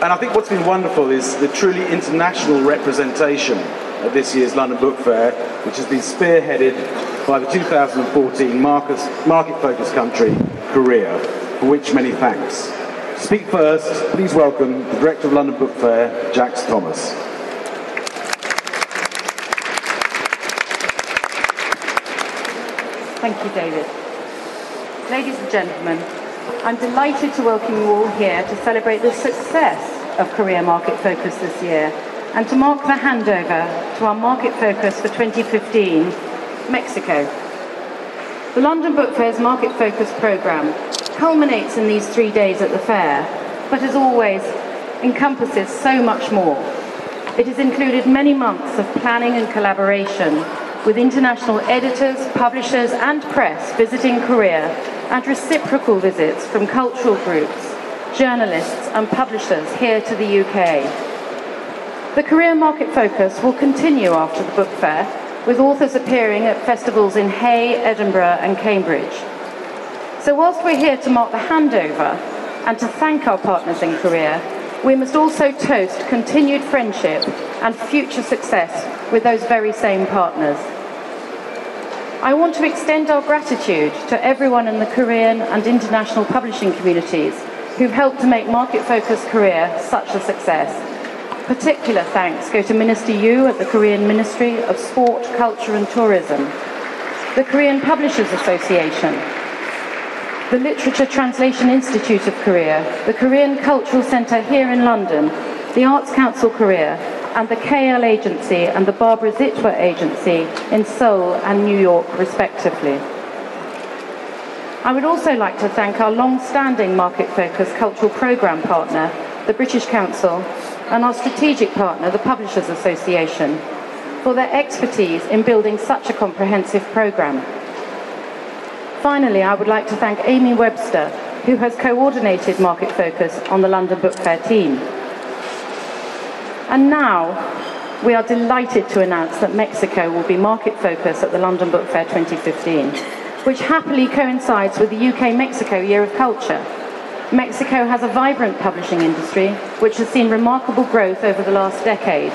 And I think what's been wonderful is the truly international representation at this year's London Book Fair, which has been spearheaded by the 2014 Marcus, market-focused country, Korea, for which many thanks. To speak first, please welcome the Director of London Book Fair, Jacks Thomas. Thank you, David. Ladies and gentlemen, I'm delighted to welcome you all here to celebrate the success of Korea Market Focus this year and to mark the handover to our Market Focus for 2015, Mexico. The London Book Fair's Market Focus programme culminates in these three days at the fair, but as always, encompasses so much more. It has included many months of planning and collaboration with international editors, publishers, and press visiting Korea, and reciprocal visits from cultural groups, journalists, and publishers here to the UK. The Korea Market Focus will continue after the book fair, with authors appearing at festivals in Hay, Edinburgh, and Cambridge. So, whilst we're here to mark the handover and to thank our partners in Korea, we must also toast continued friendship and future success with those very same partners. I want to extend our gratitude to everyone in the Korean and international publishing communities who've helped to make Market Focus Korea such a success. Particular thanks go to Minister Yu at the Korean Ministry of Sport, Culture and Tourism, the Korean Publishers Association, the Literature Translation Institute of Korea, the Korean Cultural Centre here in London, the Arts Council Korea, and the KL Agency and the Barbara Zitwer Agency in Seoul and New York, respectively. I would also like to thank our long-standing market-focused cultural programme partner, the British Council, and our strategic partner, the Publishers Association, for their expertise in building such a comprehensive programme. Finally, I would like to thank Amy Webster, who has coordinated Market Focus on the London Book Fair team. And now, we are delighted to announce that Mexico will be Market Focus at the London Book Fair 2015, which happily coincides with the UK Mexico Year of Culture. Mexico has a vibrant publishing industry which has seen remarkable growth over the last decade,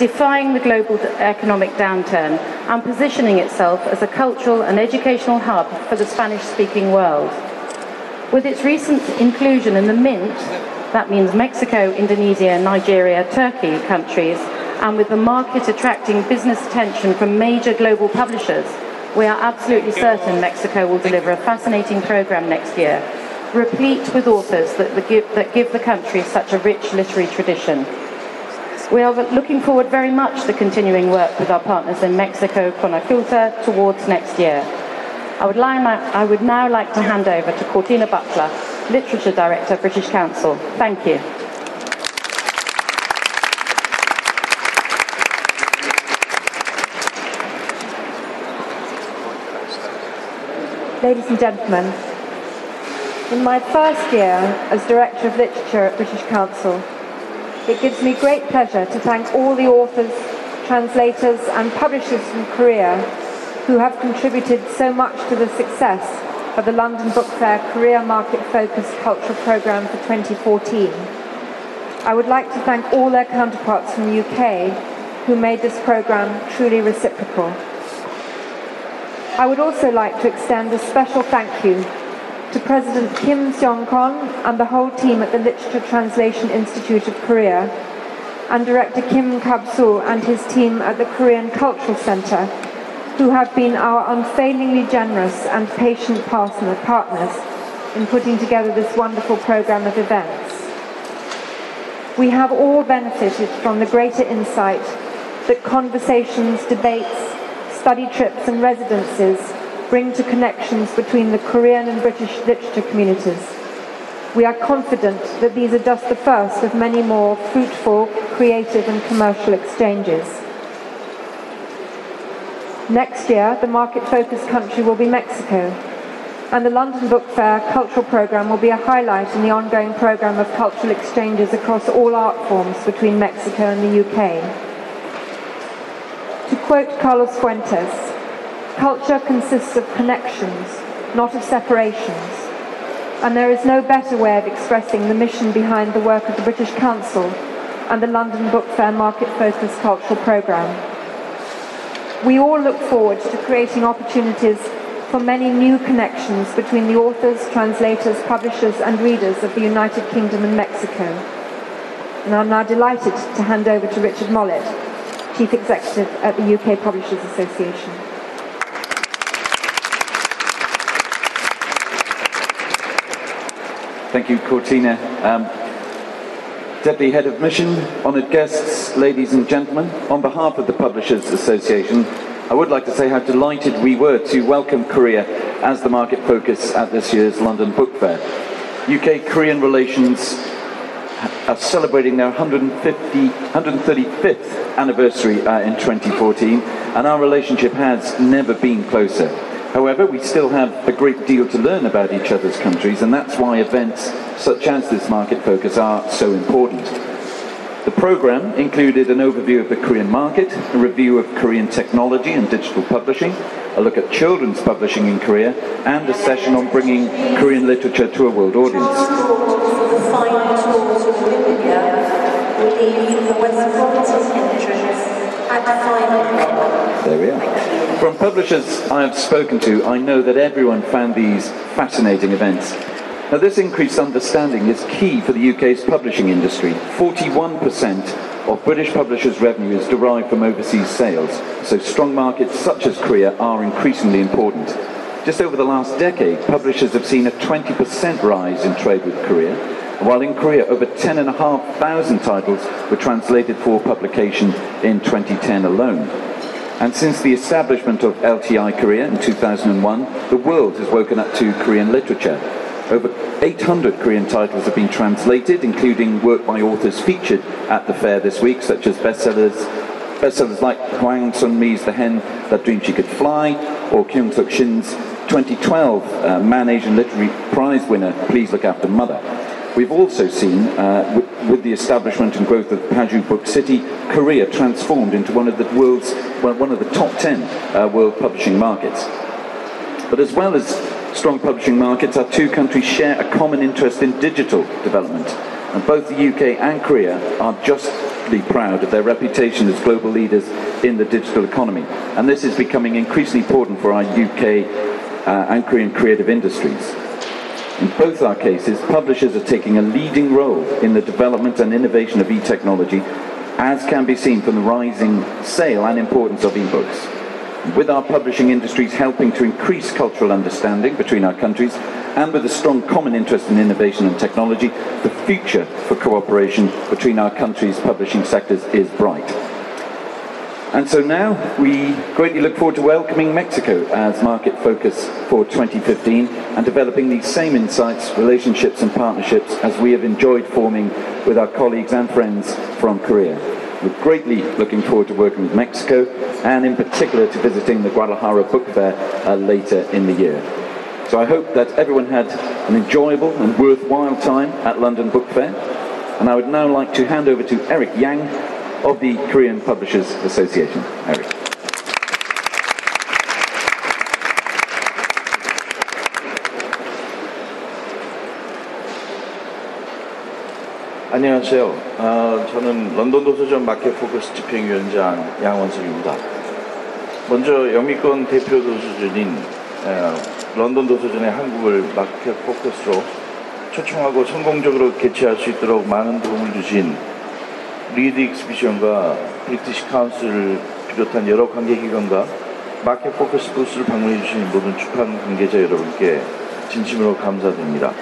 defying the global economic downturn and positioning itself as a cultural and educational hub for the Spanish speaking world. With its recent inclusion in the Mint, that means Mexico, Indonesia, Nigeria, Turkey countries, and with the market attracting business attention from major global publishers, we are absolutely certain Mexico will deliver a fascinating program next year, replete with authors that, that, give, that give the country such a rich literary tradition. We are looking forward very much to continuing work with our partners in Mexico, Conaculta, towards next year. I would, line, I would now like to hand over to Cortina Butler, Literature Director, British Council. Thank you. Ladies and gentlemen, in my first year as Director of Literature at British Council, it gives me great pleasure to thank all the authors, translators and publishers from Korea who have contributed so much to the success of the London Book Fair Korea Market Focused Cultural Programme for 2014. I would like to thank all their counterparts from the UK who made this programme truly reciprocal. I would also like to extend a special thank you to President Kim Seong-kon and the whole team at the Literature Translation Institute of Korea, and Director Kim Kab-soo and his team at the Korean Cultural Center, who have been our unfailingly generous and patient partner, partners in putting together this wonderful program of events. We have all benefited from the greater insight that conversations, debates, study trips and residences bring to connections between the Korean and British literature communities. We are confident that these are just the first of many more fruitful, creative and commercial exchanges. Next year, the market-focused country will be Mexico, and the London Book Fair cultural programme will be a highlight in the ongoing programme of cultural exchanges across all art forms between Mexico and the UK. To quote Carlos Fuentes, culture consists of connections, not of separations, and there is no better way of expressing the mission behind the work of the British Council and the London Book Fair market-focused cultural programme. We all look forward to creating opportunities for many new connections between the authors, translators, publishers and readers of the United Kingdom and Mexico. And I'm now delighted to hand over to Richard Mollet, Chief Executive at the UK Publishers Association. Thank you, Cortina. Um, Deputy Head of Mission, honoured guests, ladies and gentlemen, on behalf of the Publishers Association, I would like to say how delighted we were to welcome Korea as the market focus at this year's London Book Fair. UK-Korean relations are celebrating their 150, 135th anniversary uh, in 2014, and our relationship has never been closer. However, we still have a great deal to learn about each other's countries, and that's why events such as this market focus are so important. The programme included an overview of the Korean market, a review of Korean technology and digital publishing, a look at children's publishing in Korea, and a session on bringing Korean literature to a world audience. There we are. From publishers I have spoken to, I know that everyone found these fascinating events now, this increased understanding is key for the UK's publishing industry. 41% of British publishers' revenue is derived from overseas sales, so strong markets such as Korea are increasingly important. Just over the last decade, publishers have seen a 20% rise in trade with Korea, while in Korea, over 10,500 titles were translated for publication in 2010 alone. And since the establishment of LTI Korea in 2001, the world has woken up to Korean literature. Over 800 Korean titles have been translated, including work by authors featured at the fair this week, such as bestsellers, bestsellers like Hwang Sun-mi's The Hen That Dreamed She Could Fly, or Kyung-sook Shin's 2012 uh, Man Asian Literary Prize winner, Please Look After Mother. We've also seen, uh, with, with, the establishment and growth of Paju Book City, Korea transformed into one of the world's, well, one of the top 10 uh, world publishing markets. But as well as strong publishing markets, our two countries share a common interest in digital development. And both the UK and Korea are justly proud of their reputation as global leaders in the digital economy. And this is becoming increasingly important for our UK uh, and Korean creative industries. In both our cases, publishers are taking a leading role in the development and innovation of e-technology, as can be seen from the rising sale and importance of e-books with our publishing industries helping to increase cultural understanding between our countries, and with a strong common interest in innovation and technology, the future for cooperation between our countries' publishing sectors is bright. And so now we greatly look forward to welcoming Mexico as market focus for 2015 and developing these same insights, relationships and partnerships as we have enjoyed forming with our colleagues and friends from Korea. We're greatly looking forward to working with Mexico and in particular to visiting the Guadalajara Book Fair uh, later in the year. So I hope that everyone had an enjoyable and worthwhile time at London Book Fair. And I would now like to hand over to Eric Yang of the Korean Publishers Association. Eric. 안녕하세요. 어, 저는 런던 도서전 마켓 포커스 집행위원장 양원석입니다. 먼저 영미권 대표 도서전인 어, 런던 도서전의 한국을 마켓 포커스로 초청하고 성공적으로 개최할 수 있도록 많은 도움을 주신 리드 익스비션과 브리티시 카운슬을 비롯한 여러 관계기관과 마켓 포커스 부스를 방문해 주신 모든 출판 관계자 여러분께 진심으로 감사드립니다.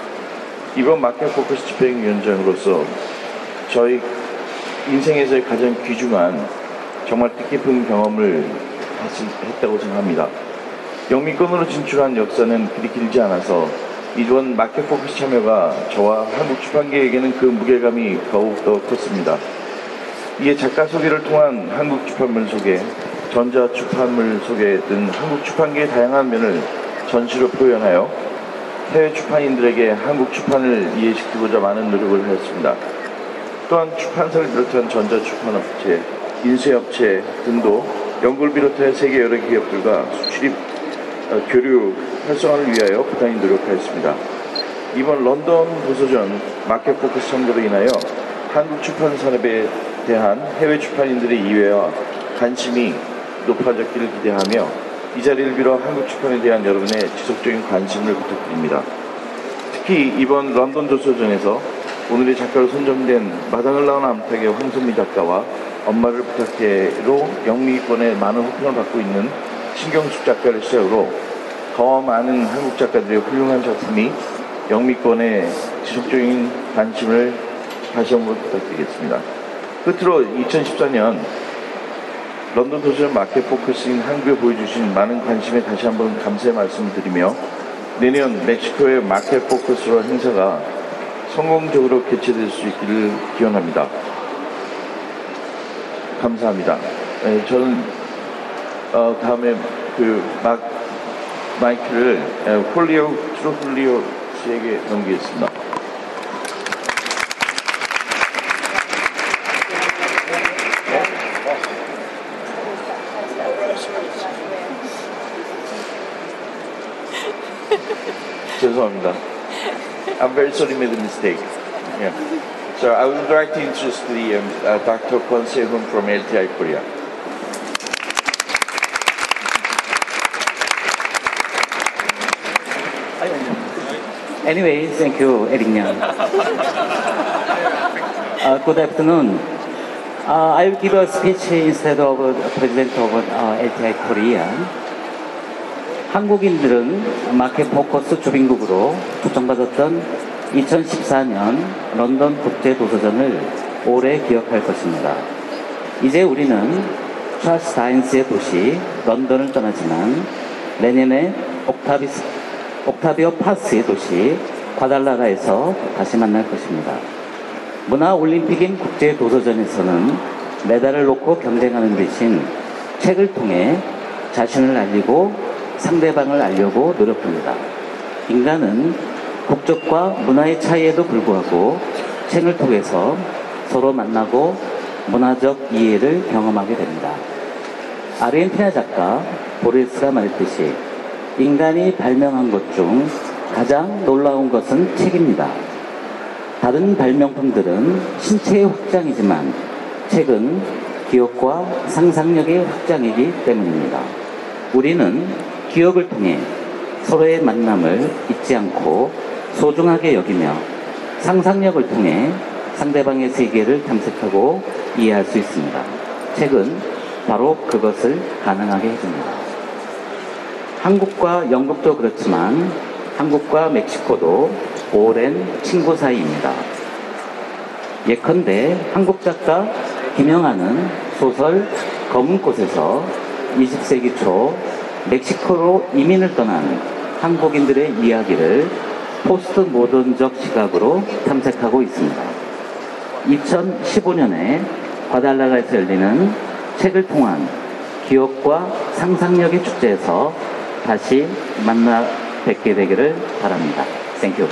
이번 마켓 포커스 집행위원장으로서 저희 인생에서의 가장 귀중한 정말 뜻깊은 경험을 했다고 생각합니다. 영미권으로 진출한 역사는 그리 길지 않아서 이번 마켓 포커스 참여가 저와 한국 출판계에게는 그 무게감이 더욱더 컸습니다. 이에 작가 소개를 통한 한국 출판물 소개, 전자 출판물 소개 등 한국 출판계의 다양한 면을 전시로 표현하여 해외 출판인들에게 한국 출판을 이해시키고자 많은 노력을 하였습니다. 또한 출판사를 비롯한 전자 출판업체, 인쇄업체 등도 연구를 비롯해 세계 여러 기업들과 수출입 어, 교류 활성화를 위하여 부단히 노력하였습니다. 이번 런던 도서전 마켓 포커스 참가로 인하여 한국 출판 산업에 대한 해외 출판인들의 이해와 관심이 높아졌기를 기대하며 이 자리를 빌어 한국 출판에 대한 여러분의 지속적인 관심을 부탁드립니다. 특히 이번 런던 도서전에서 오늘의 작가로 선정된 마당을 나온 암탉의 황선미 작가와 엄마를 부탁해로 영미권의 많은 호평을 받고 있는 신경숙 작가를 시작으로 더 많은 한국 작가들의 훌륭한 작품이 영미권의 지속적인 관심을 다시 한번 부탁드리겠습니다. 끝으로 2014년 런던 도시의 마켓 포커스인 한국에 보여주신 많은 관심에 다시 한번 감사의 말씀을 드리며 내년 멕시코의 마켓 포커스로 행사가 성공적으로 개최될 수 있기를 기원합니다. 감사합니다. 네, 저는 어, 다음에 그 막, 마이크를 에, 홀리오 트루홀리오 씨에게 넘기겠습니다. I'm very sorry made a mistake. Yeah. So I would like to introduce the um, uh, Dr. Kwon Se-hoon from LTI Korea. Anyway, thank you, Eric Yang. Uh, good afternoon. Uh, I will give a speech instead of uh, President of uh, LTI Korea. 한국인들은 마켓 포커스 주빈국으로 초청받았던 2014년 런던 국제도서전을 오래 기억할 것입니다. 이제 우리는 찰스 다인스의 도시 런던을 떠나지만 내년에 옥타비스, 옥타비오 파스의 도시 과달라라에서 다시 만날 것입니다. 문화올림픽인 국제도서전에서는 메달을 놓고 경쟁하는 대신 책을 통해 자신을 알리고 상대방을 알려고 노력합니다. 인간은 국적과 문화의 차이에도 불구하고 책을 통해서 서로 만나고 문화적 이해를 경험하게 됩니다. 아르헨티나 작가 보레스가 말했듯이 인간이 발명한 것 중 가장 놀라운 것은 책입니다. 다른 발명품들은 신체의 확장이지만 책은 기억과 상상력의 확장이기 때문입니다. 우리는 기억을 통해 서로의 만남을 잊지 않고 소중하게 여기며 상상력을 통해 상대방의 세계를 탐색하고 이해할 수 있습니다. 책은 바로 그것을 가능하게 해줍니다. 한국과 영국도 그렇지만 한국과 멕시코도 오랜 친구 사이입니다. 예컨대 한국 작가 김영하는 소설 검은 꽃에서 20세기 초 멕시코로 이민을 떠난 한국인들의 이야기를 포스트 모던적 시각으로 탐색하고 있습니다. 2015년에 과달라가에서 열리는 책을 통한 기억과 상상력의 축제에서 다시 만나 뵙게 되기를 바랍니다. 땡큐.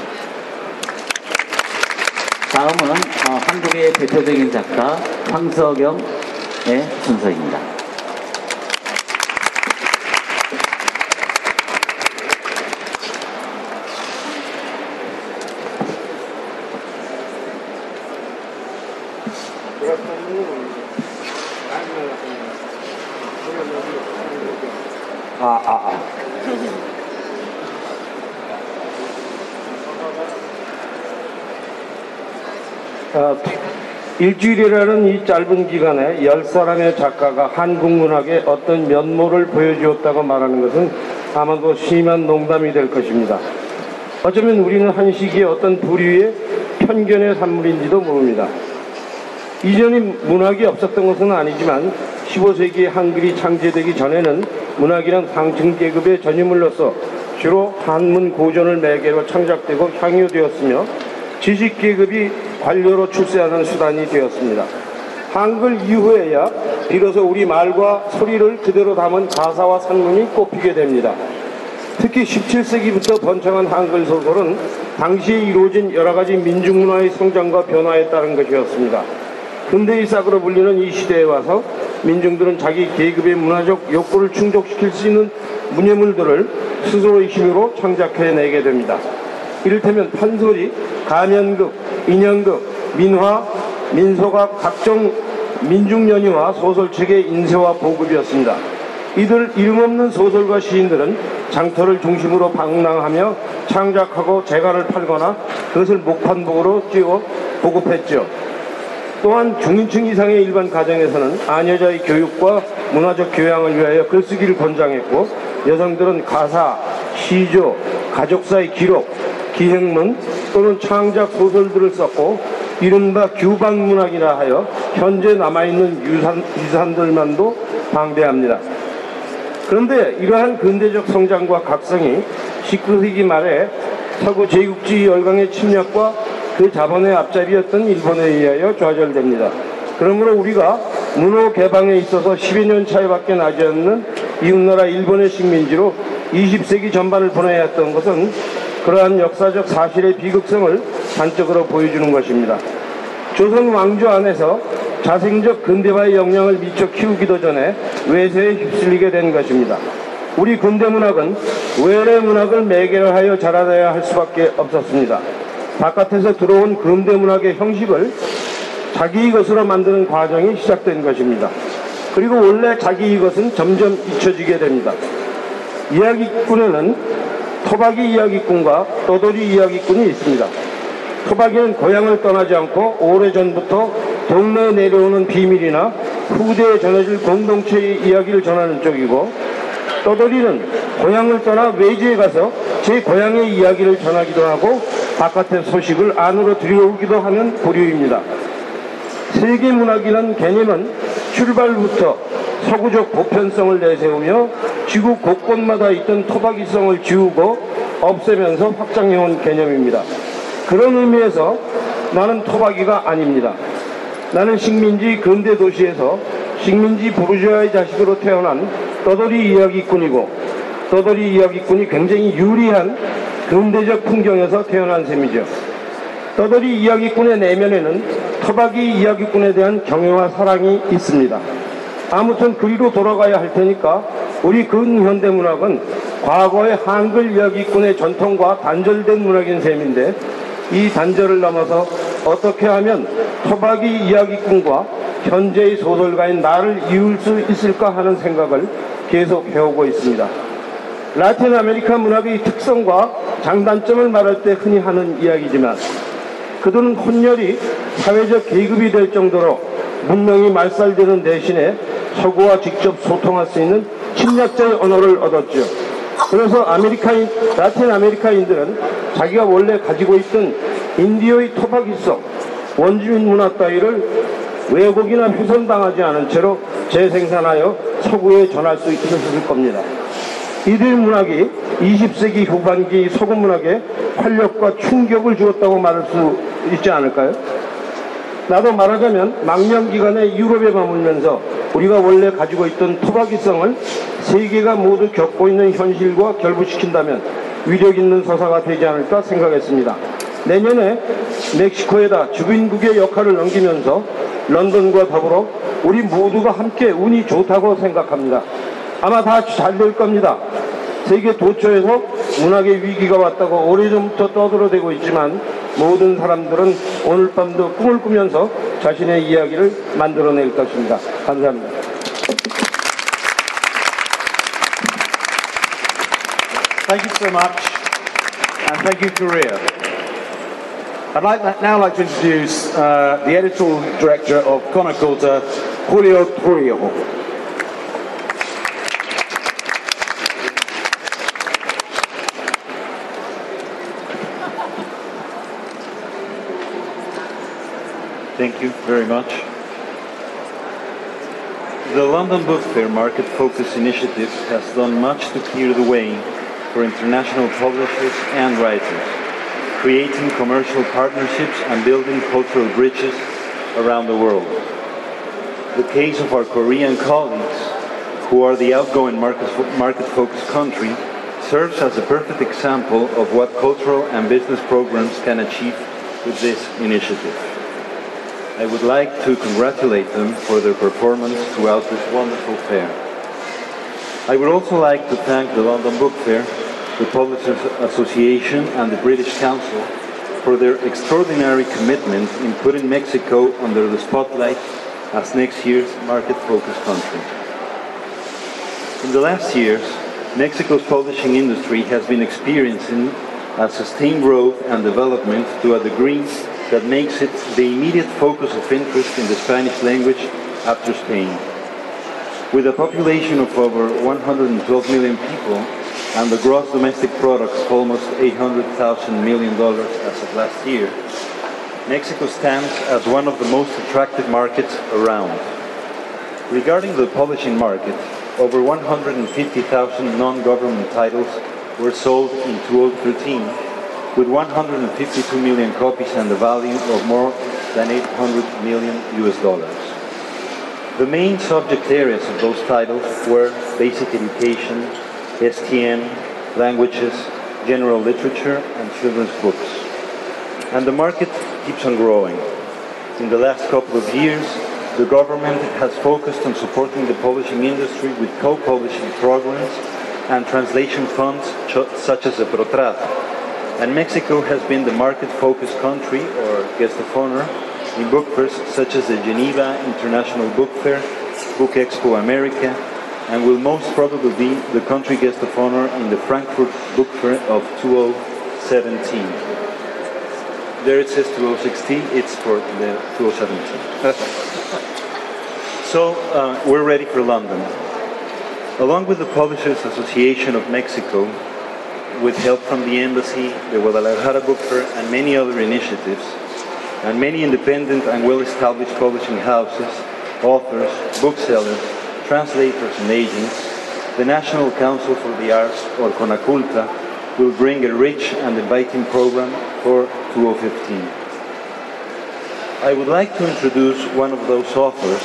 다음은 어, 한국의 대표적인 작가 황석영의 순서입니다. 아, 아, 아. 어, 일주일이라는 이 짧은 기간에 열 사람의 작가가 한국 문학의 어떤 면모를 보여주었다고 말하는 것은 아마도 심한 농담이 될 것입니다. 어쩌면 우리는 한 시기에 어떤 부류의 편견의 산물인지도 모릅니다. 이전에 문학이 없었던 것은 아니지만 15세기에 한글이 창제되기 전에는 문학이란 상층 계급의 전유물로서 주로 한문 고전을 매개로 창작되고 향유되었으며 지식 계급이 관료로 출세하는 수단이 되었습니다. 한글 이후에야 비로소 우리 말과 소리를 그대로 담은 가사와 산문이 꼽히게 됩니다. 특히 17세기부터 번창한 한글 소설은 당시에 이루어진 여러 가지 민중문화의 성장과 변화에 따른 것이었습니다. 근대의 싹으로 불리는 이 시대에 와서 민중들은 자기 계급의 문화적 욕구를 충족시킬 수 있는 문예물들을 스스로의 힘으로 창작해내게 됩니다. 이를테면 판소리, 가면극, 인형극, 민화, 민소각, 각종 민중연희와 소설 책의 인쇄와 보급이었습니다. 이들 이름 없는 소설가 시인들은 장터를 중심으로 방랑하며 창작하고 재간을 팔거나 그것을 목판복으로 띄워 보급했죠. 또한 중인층 이상의 일반 가정에서는 아녀자의 교육과 문화적 교양을 위하여 글쓰기를 권장했고 여성들은 가사, 시조, 가족사의 기록, 기행문 또는 창작 소설들을 썼고 이른바 규방문학이라 하여 현재 남아있는 유산, 유산들만도 방대합니다. 그런데 이러한 근대적 성장과 각성이 19세기 말에 서구 제국주의 열강의 침략과 그 자본의 앞잡이였던 일본에 의하여 좌절됩니다. 그러므로 우리가 문호 개방에 있어서 10여 년 차이밖에 나지 않는 이웃나라 일본의 식민지로 20세기 전반을 보내야 했던 것은 그러한 역사적 사실의 비극성을 단적으로 보여주는 것입니다. 조선 왕조 안에서 자생적 근대화의 역량을 미처 키우기도 전에 외세에 휩쓸리게 된 것입니다. 우리 근대 문학은 외래 문학을 매개로 하여 자라나야 할 수밖에 없었습니다. 바깥에서 들어온 근대 문학의 형식을 자기 것으로 만드는 과정이 시작된 것입니다. 그리고 원래 자기 이것은 점점 잊혀지게 됩니다. 이야기꾼에는 토박이 이야기꾼과 떠돌이 이야기꾼이 있습니다. 토박이는 고향을 떠나지 않고 오래전부터 동네에 내려오는 비밀이나 후대에 전해질 공동체의 이야기를 전하는 쪽이고 떠돌이는 고향을 떠나 외지에 가서 제 고향의 이야기를 전하기도 하고 바깥의 소식을 안으로 들여오기도 하는 부류입니다. 세계문학이라는 개념은 출발부터 서구적 보편성을 내세우며 지구 곳곳마다 있던 토박이성을 지우고 없애면서 확장해온 개념입니다. 그런 의미에서 나는 토박이가 아닙니다. 나는 식민지 근대 도시에서 식민지 부르주아의 자식으로 태어난 떠돌이 이야기꾼이고 떠돌이 이야기꾼이 굉장히 유리한 근대적 풍경에서 태어난 셈이죠. 떠돌이 이야기꾼의 내면에는 토박이 이야기꾼에 대한 경외와 사랑이 있습니다. 아무튼 그리로 돌아가야 할 테니까 우리 근현대 문학은 과거의 한글 이야기꾼의 전통과 단절된 문학인 셈인데 이 단절을 넘어서 어떻게 하면 토박이 이야기꾼과 현재의 소설가인 나를 이을 수 있을까 하는 생각을 계속 해오고 있습니다. 라틴 아메리카 문학의 특성과 장단점을 말할 때 흔히 하는 이야기지만 그들은 혼혈이 사회적 계급이 될 정도로 문명이 말살되는 대신에 서구와 직접 소통할 수 있는 침략자의 언어를 얻었죠. 그래서 아메리카인, 라틴 아메리카인들은 자기가 원래 가지고 있던 인디어의 토박이성, 원주민 문화 따위를 왜곡이나 훼손당하지 않은 채로 재생산하여 서구에 전할 수 있었을 겁니다. 이들 문학이 20세기 후반기 서구 문학에 활력과 충격을 주었다고 말할 수 있지 않을까요? 나도 말하자면 망명기간에 유럽에 머물면서 우리가 원래 가지고 있던 토박이성을 세계가 모두 겪고 있는 현실과 결부시킨다면 위력 있는 서사가 되지 않을까 생각했습니다. 내년에 멕시코에다 주빈국의 역할을 넘기면서 런던과 더불어 우리 모두가 함께 운이 좋다고 생각합니다. 아마 다 잘 될 겁니다. 세계 도처에서 문학의 위기가 왔다고 오래전부터 떠들어대고 있지만 모든 사람들은 오늘 밤도 꿈을 꾸면서 자신의 이야기를 만들어낼 것입니다. 감사합니다. Thank you so much, and thank you, Korea. I'd like now like to introduce uh, the editorial director of Conaculta, Julio Trujillo. Thank you very much. The London Book Fair Market Focus Initiative has done much to clear the way for international publishers and writers, creating commercial partnerships and building cultural bridges around the world. The case of our Korean colleagues, who are the outgoing market-focused country, serves as a perfect example of what cultural and business programs can achieve with this initiative. I would like to congratulate them for their performance throughout this wonderful fair. I would also like to thank the London Book Fair, the Publishers Association and the British Council for their extraordinary commitment in putting Mexico under the spotlight as next year's market-focused country. In the last years, Mexico's publishing industry has been experiencing a sustained growth and development to a degree that makes it the immediate focus of interest in the Spanish language after Spain. With a population of over 112 million people and the gross domestic product of almost $800,000 million as of last year, Mexico stands as one of the most attractive markets around. Regarding the publishing market, over 150,000 non-government titles were sold in 2013, with 152 million copies and a value of more than 800 million US dollars. The main subject areas of those titles were basic education, STM, languages, general literature, and children's books. And the market keeps on growing. In the last couple of years, the government has focused on supporting the publishing industry with co-publishing programs and translation funds such as the PROTRAD. And Mexico has been the market-focused country or guest of honor in book fairs such as the Geneva International Book Fair, Book Expo America, and will most probably be the country guest of honor in the Frankfurt Book Fair of 2017. There it says 2016, it's for the 2017. So uh, we're ready for London. Along with the Publishers Association of Mexico, with help from the Embassy, the Guadalajara Book Fair, and many other initiatives, and many independent and well-established publishing houses, authors, booksellers, translators, and agents, the National Council for the Arts, or CONACULTA, will bring a rich and inviting program for 2015. I would like to introduce one of those authors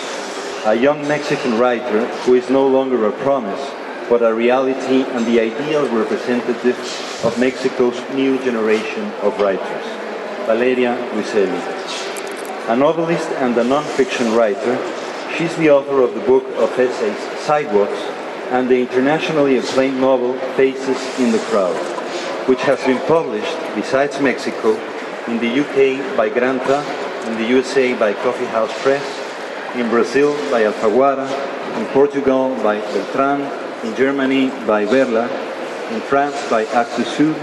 a young Mexican writer who is no longer a promise, but a reality and the ideal representative of Mexico's new generation of writers, Valeria Luiselli. A novelist and a non-fiction writer, she's the author of the book of essays Sidewalks and the internationally acclaimed novel Faces in the Crowd, which has been published, besides Mexico, in the UK by Granta, in the USA by Coffee House Press, in Brazil by Alfaguara, in Portugal by Bertrand, in Germany by Verla, in France by Actes Sud,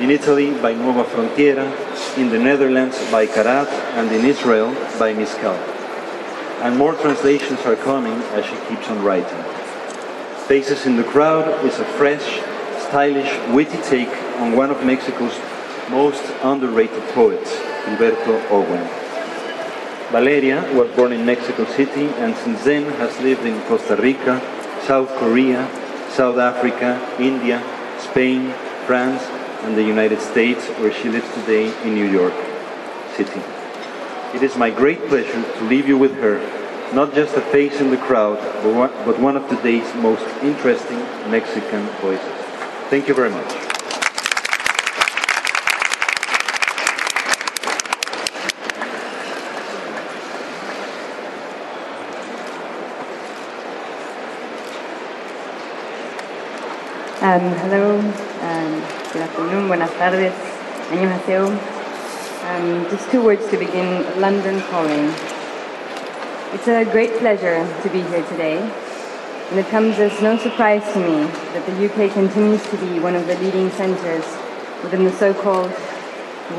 in Italy by Nuova Frontiera, in the Netherlands by Karaat, and in Israel by Miskal. And more translations are coming as she keeps on writing. Faces in the Crowd is a fresh, stylish, witty take on one of Mexico's most underrated poets, Gilberto Owen. Valeria was born in Mexico City and since then has lived in Costa Rica, South Korea, South Africa, India, Spain, France, and the United States, where she lives today in New York City. It is my great pleasure to leave you with her, not just a face in the crowd, but one of today's most interesting Mexican voices. Thank you very much. Um, hello, um, good afternoon, buenas tardes, annyeonghaseyo. Um, just two words to begin, London calling. It's a great pleasure to be here today, and it comes as no surprise to me that the UK continues to be one of the leading centres within the so-called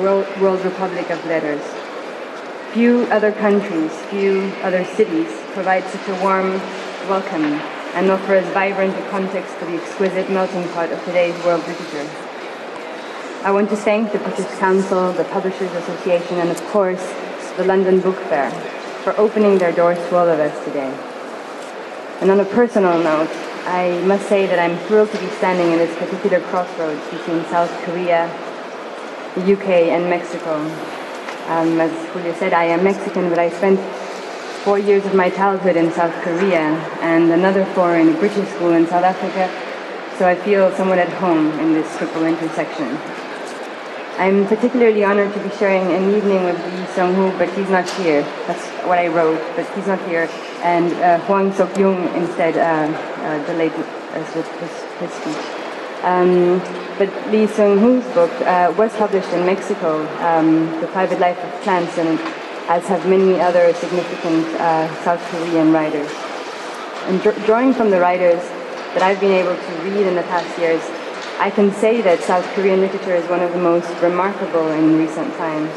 World, World Republic of Letters. Few other countries, few other cities provide such a warm welcome and offer as vibrant a context to the exquisite melting pot of today's world literature. I want to thank the British Council, the Publishers Association, and of course, the London Book Fair for opening their doors to all of us today. And on a personal note, I must say that I'm thrilled to be standing in this particular crossroads between South Korea, the UK, and Mexico. Um, as Julio said, I am Mexican, but I spent four years of my childhood in South Korea and another four in a British school in South Africa, so I feel somewhat at home in this triple intersection. I'm particularly honored to be sharing an evening with Lee Seung-u, but he's not here. That's what I wrote, but he's not here. And uh, Hwang Sok-yong instead uh, uh, delayed his, his speech. Um, but Lee Seung-u's book uh, was published in Mexico, um, The Private Life of Plants, and as have many other significant uh, South Korean writers. And dr- drawing from the writers that I've been able to read in the past years, I can say that South Korean literature is one of the most remarkable in recent times.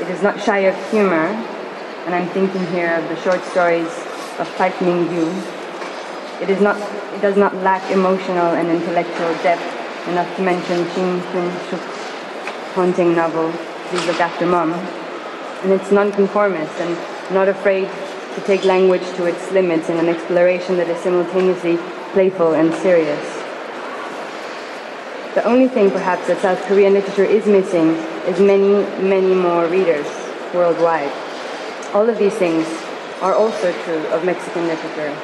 It is not shy of humor, and I'm thinking here of the short stories of Park Min-gyu. It is not, it does not lack emotional and intellectual depth enough to mention Shin Kyung-sook haunting novel, Please Look After Mom. And it's nonconformist and not afraid to take language to its limits in an exploration that is simultaneously playful and serious. The only thing perhaps that South Korean literature is missing is many, many more readers worldwide. All of these things are also true of Mexican literature.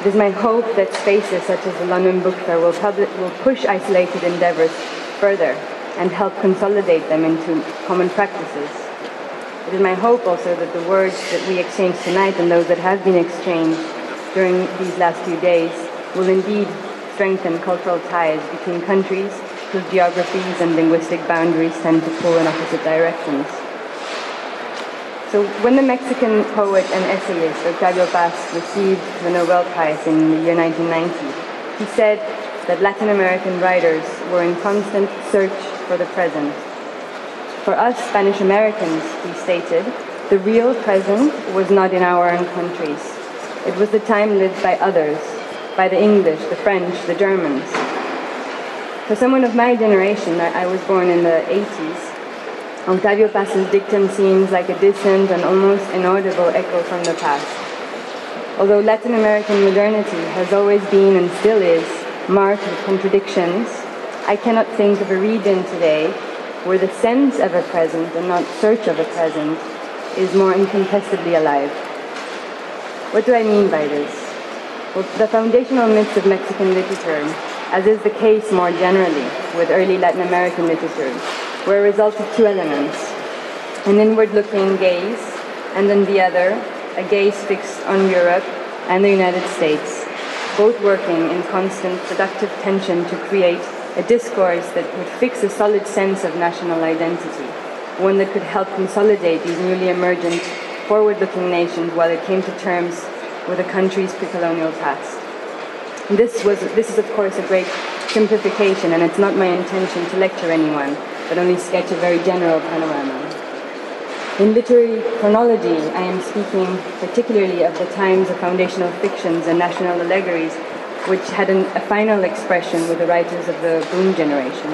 It is my hope that spaces such as the London Book Fair will, will push isolated endeavors further and help consolidate them into common practices. It is my hope also that the words that we exchange tonight and those that have been exchanged during these last few days will indeed strengthen cultural ties between countries whose geographies and linguistic boundaries tend to pull in opposite directions. So when the Mexican poet and essayist Octavio Paz received the Nobel Prize in the year 1990, he said that Latin American writers were in constant search for the present. For us Spanish Americans, he stated, the real present was not in our own countries. It was the time lived by others, by the English, the French, the Germans. For someone of my generation, I was born in the 80s, Octavio Paz's dictum seems like a distant and almost inaudible echo from the past. Although Latin American modernity has always been and still is marked with contradictions, I cannot think of a region today where the sense of a present and not search of a present is more incontestably alive. What do I mean by this? Well, the foundational myths of Mexican literature, as is the case more generally with early Latin American literature, were a result of two elements an inward looking gaze, and then the other, a gaze fixed on Europe and the United States, both working in constant productive tension to create a discourse that would fix a solid sense of national identity, one that could help consolidate these newly emergent, forward looking nations while it came to terms with a country's pre-colonial past. This, was, this is, of course, a great simplification, and it's not my intention to lecture anyone, but only sketch a very general panorama. In literary chronology, I am speaking particularly of the times of foundational fictions and national allegories, which had an, a final expression with the writers of the boom generation.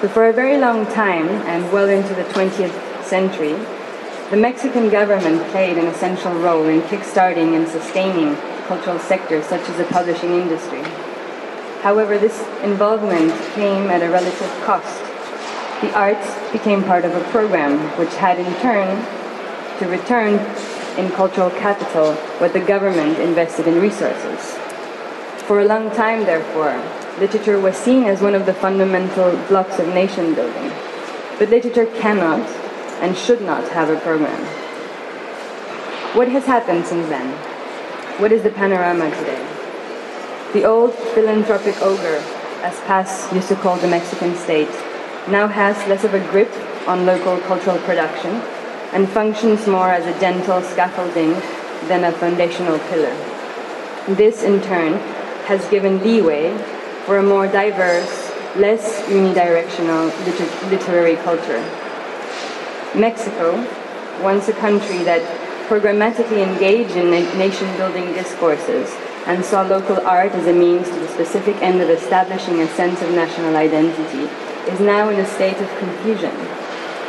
But for a very long time, and well into the 20th century, the Mexican government played an essential role in kickstarting and sustaining cultural sectors such as the publishing industry. However, this involvement came at a relative cost. The arts became part of a program which had in turn to return in cultural capital what the government invested in resources. For a long time, therefore, literature was seen as one of the fundamental blocks of nation building. But literature cannot and should not have a program. What has happened since then? What is the panorama today? The old philanthropic ogre, as Paz used to call the Mexican state, now has less of a grip on local cultural production and functions more as a gentle scaffolding than a foundational pillar. This, in turn, has given leeway for a more diverse, less unidirectional liter- literary culture. Mexico, once a country that programmatically engaged in nation building discourses and saw local art as a means to the specific end of establishing a sense of national identity, is now in a state of confusion,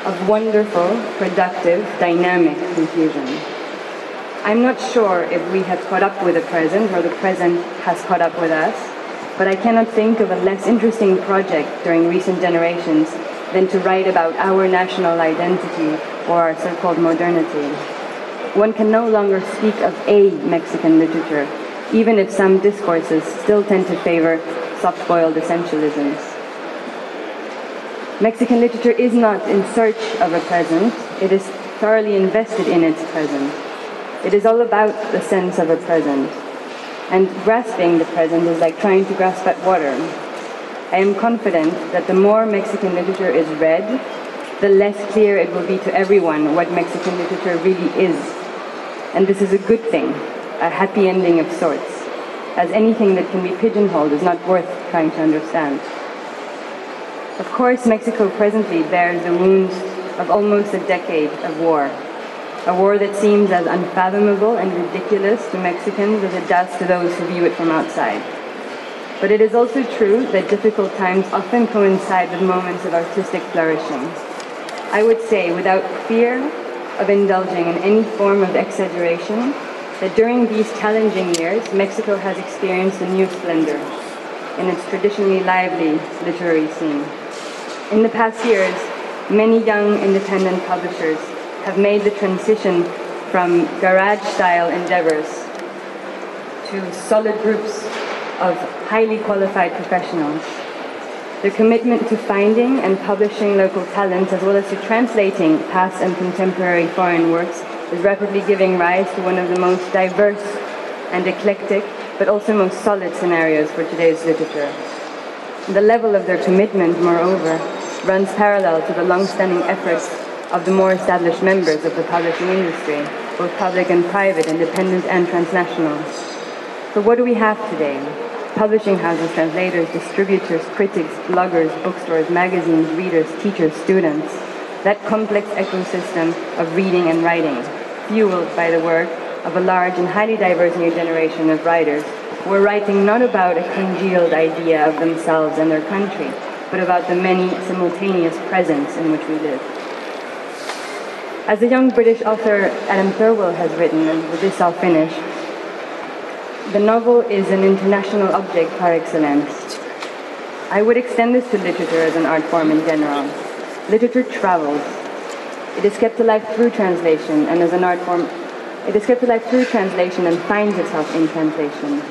of wonderful, productive, dynamic confusion. I'm not sure if we have caught up with the present or the present has caught up with us, but I cannot think of a less interesting project during recent generations than to write about our national identity or our so-called modernity. One can no longer speak of a Mexican literature, even if some discourses still tend to favor soft-boiled essentialisms. Mexican literature is not in search of a present, it is thoroughly invested in its present. It is all about the sense of a present. And grasping the present is like trying to grasp at water. I am confident that the more Mexican literature is read, the less clear it will be to everyone what Mexican literature really is. And this is a good thing, a happy ending of sorts, as anything that can be pigeonholed is not worth trying to understand. Of course, Mexico presently bears the wounds of almost a decade of war. A war that seems as unfathomable and ridiculous to Mexicans as it does to those who view it from outside. But it is also true that difficult times often coincide with moments of artistic flourishing. I would say, without fear of indulging in any form of exaggeration, that during these challenging years, Mexico has experienced a new splendor in its traditionally lively literary scene. In the past years, many young independent publishers have made the transition from garage-style endeavors to solid groups of highly qualified professionals. The commitment to finding and publishing local talent as well as to translating past and contemporary foreign works is rapidly giving rise to one of the most diverse and eclectic but also most solid scenarios for today's literature. The level of their commitment, moreover, runs parallel to the long-standing efforts of the more established members of the publishing industry, both public and private, independent and transnational. So what do we have today? Publishing houses, translators, distributors, critics, bloggers, bookstores, magazines, readers, teachers, students. That complex ecosystem of reading and writing, fueled by the work of a large and highly diverse new generation of writers who are writing not about a congealed idea of themselves and their country, but about the many simultaneous presents in which we live. As the young British author Adam Thirlwell has written, and with this I'll finish, the novel is an international object par excellence. I would extend this to literature as an art form in general. Literature travels. It is kept alive through translation, and as an art form, it is kept alive through translation and finds itself in translation.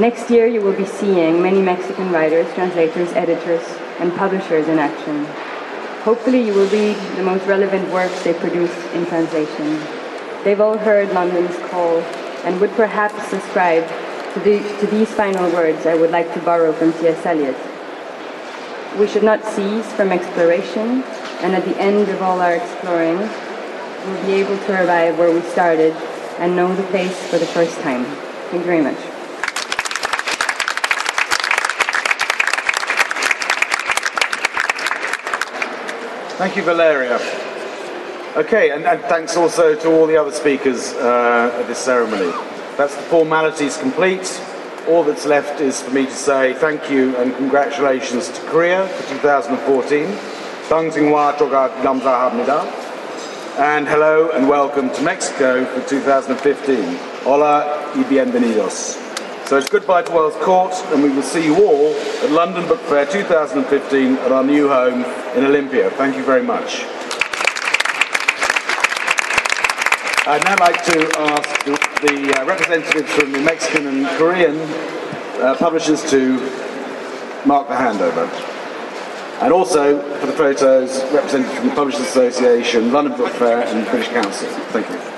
Next year, you will be seeing many Mexican writers, translators, editors, and publishers in action. Hopefully you will read the most relevant works they produce in translation. They've all heard London's call and would perhaps subscribe to, the, to these final words I would like to borrow from T.S. Eliot. We should not cease from exploration, and at the end of all our exploring, we'll be able to arrive where we started and know the place for the first time. Thank you very much. Thank you, Valeria. Okay, and, and, thanks also to all the other speakers uh, at this ceremony. That's the formalities complete. All that's left is for me to say thank you and congratulations to Korea for 2014. And hello and welcome to Mexico for 2015. Hola y bienvenidos. So it's goodbye to Earls Court, and we will see you all at London Book Fair 2015 at our new home in Olympia. Thank you very much. I'd now like to ask the, uh, representatives from the Mexican and Korean uh, publishers to mark the handover. And also, for the photos, representatives from the Publishers Association, London Book Fair and British Council. Thank you.